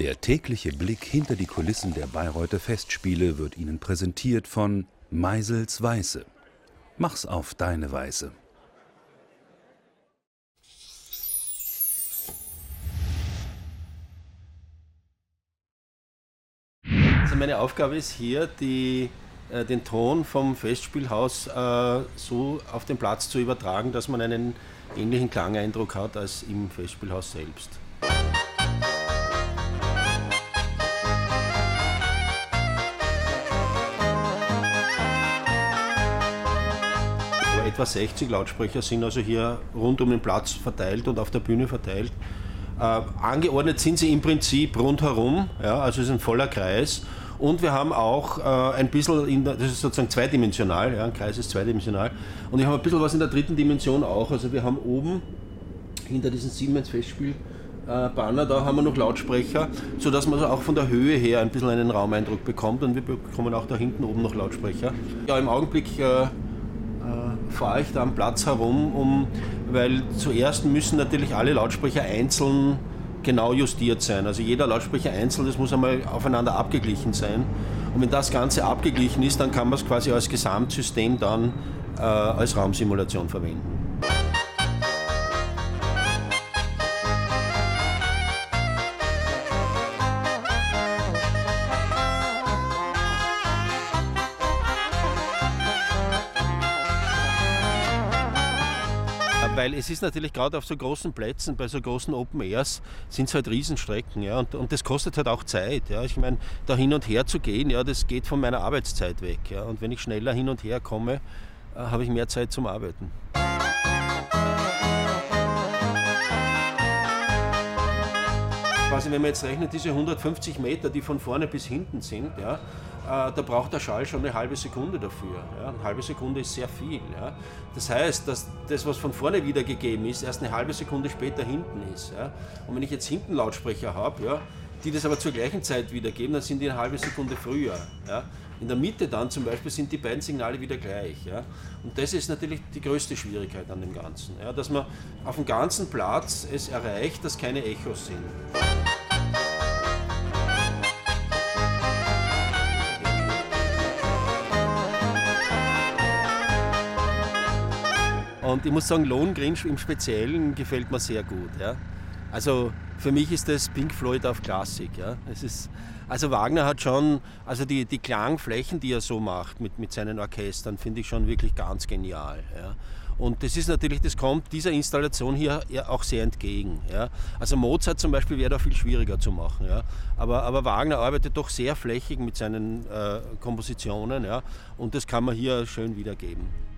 Der tägliche Blick hinter die Kulissen der Bayreuther Festspiele wird Ihnen präsentiert von Meisels Weiße. Mach's auf deine Weise. Also meine Aufgabe ist hier, die, äh, den Ton vom Festspielhaus äh, so auf den Platz zu übertragen, dass man einen ähnlichen Klangeindruck hat als im Festspielhaus selbst. Etwa 60 Lautsprecher sind also hier rund um den Platz verteilt und auf der Bühne verteilt. Äh, angeordnet sind sie im Prinzip rundherum, ja, also es ist ein voller Kreis. Und wir haben auch äh, ein bisschen, in der, das ist sozusagen zweidimensional, ja, ein Kreis ist zweidimensional. Und ich habe ein bisschen was in der dritten Dimension auch. Also wir haben oben hinter diesem Siemens-Festspiel äh, Banner, da haben wir noch Lautsprecher, sodass man also auch von der Höhe her ein bisschen einen Raumeindruck bekommt und wir bekommen auch da hinten oben noch Lautsprecher. Ja, im Augenblick äh, fahre ich da am Platz herum, um, weil zuerst müssen natürlich alle Lautsprecher einzeln genau justiert sein. Also jeder Lautsprecher einzeln, das muss einmal aufeinander abgeglichen sein. Und wenn das Ganze abgeglichen ist, dann kann man es quasi als Gesamtsystem dann äh, als Raumsimulation verwenden. Weil es ist natürlich gerade auf so großen Plätzen, bei so großen Open Airs, sind es halt Riesenstrecken. Ja, und, und das kostet halt auch Zeit. Ja. Ich meine, da hin und her zu gehen, ja, das geht von meiner Arbeitszeit weg. Ja. Und wenn ich schneller hin und her komme, äh, habe ich mehr Zeit zum Arbeiten. Quasi, wenn man jetzt rechnet, diese 150 Meter, die von vorne bis hinten sind, ja, da braucht der Schall schon eine halbe Sekunde dafür. Ja. Eine halbe Sekunde ist sehr viel. Ja. Das heißt, dass das, was von vorne wiedergegeben ist, erst eine halbe Sekunde später hinten ist. Ja. Und wenn ich jetzt hinten Lautsprecher habe, ja, die das aber zur gleichen Zeit wiedergeben, dann sind die eine halbe Sekunde früher. Ja. In der Mitte dann zum Beispiel sind die beiden Signale wieder gleich. Ja. Und das ist natürlich die größte Schwierigkeit an dem Ganzen, ja, dass man auf dem ganzen Platz es erreicht, dass keine Echos sind. Und ich muss sagen, Lohengrin im Speziellen gefällt mir sehr gut. Ja. Also für mich ist das Pink Floyd auf Klassik. Ja. Es ist, also Wagner hat schon, also die, die Klangflächen, die er so macht mit, mit seinen Orchestern, finde ich schon wirklich ganz genial. Ja. Und das ist natürlich, das kommt dieser Installation hier auch sehr entgegen. Ja. Also Mozart zum Beispiel wäre da viel schwieriger zu machen. Ja. Aber, aber Wagner arbeitet doch sehr flächig mit seinen äh, Kompositionen ja. und das kann man hier schön wiedergeben.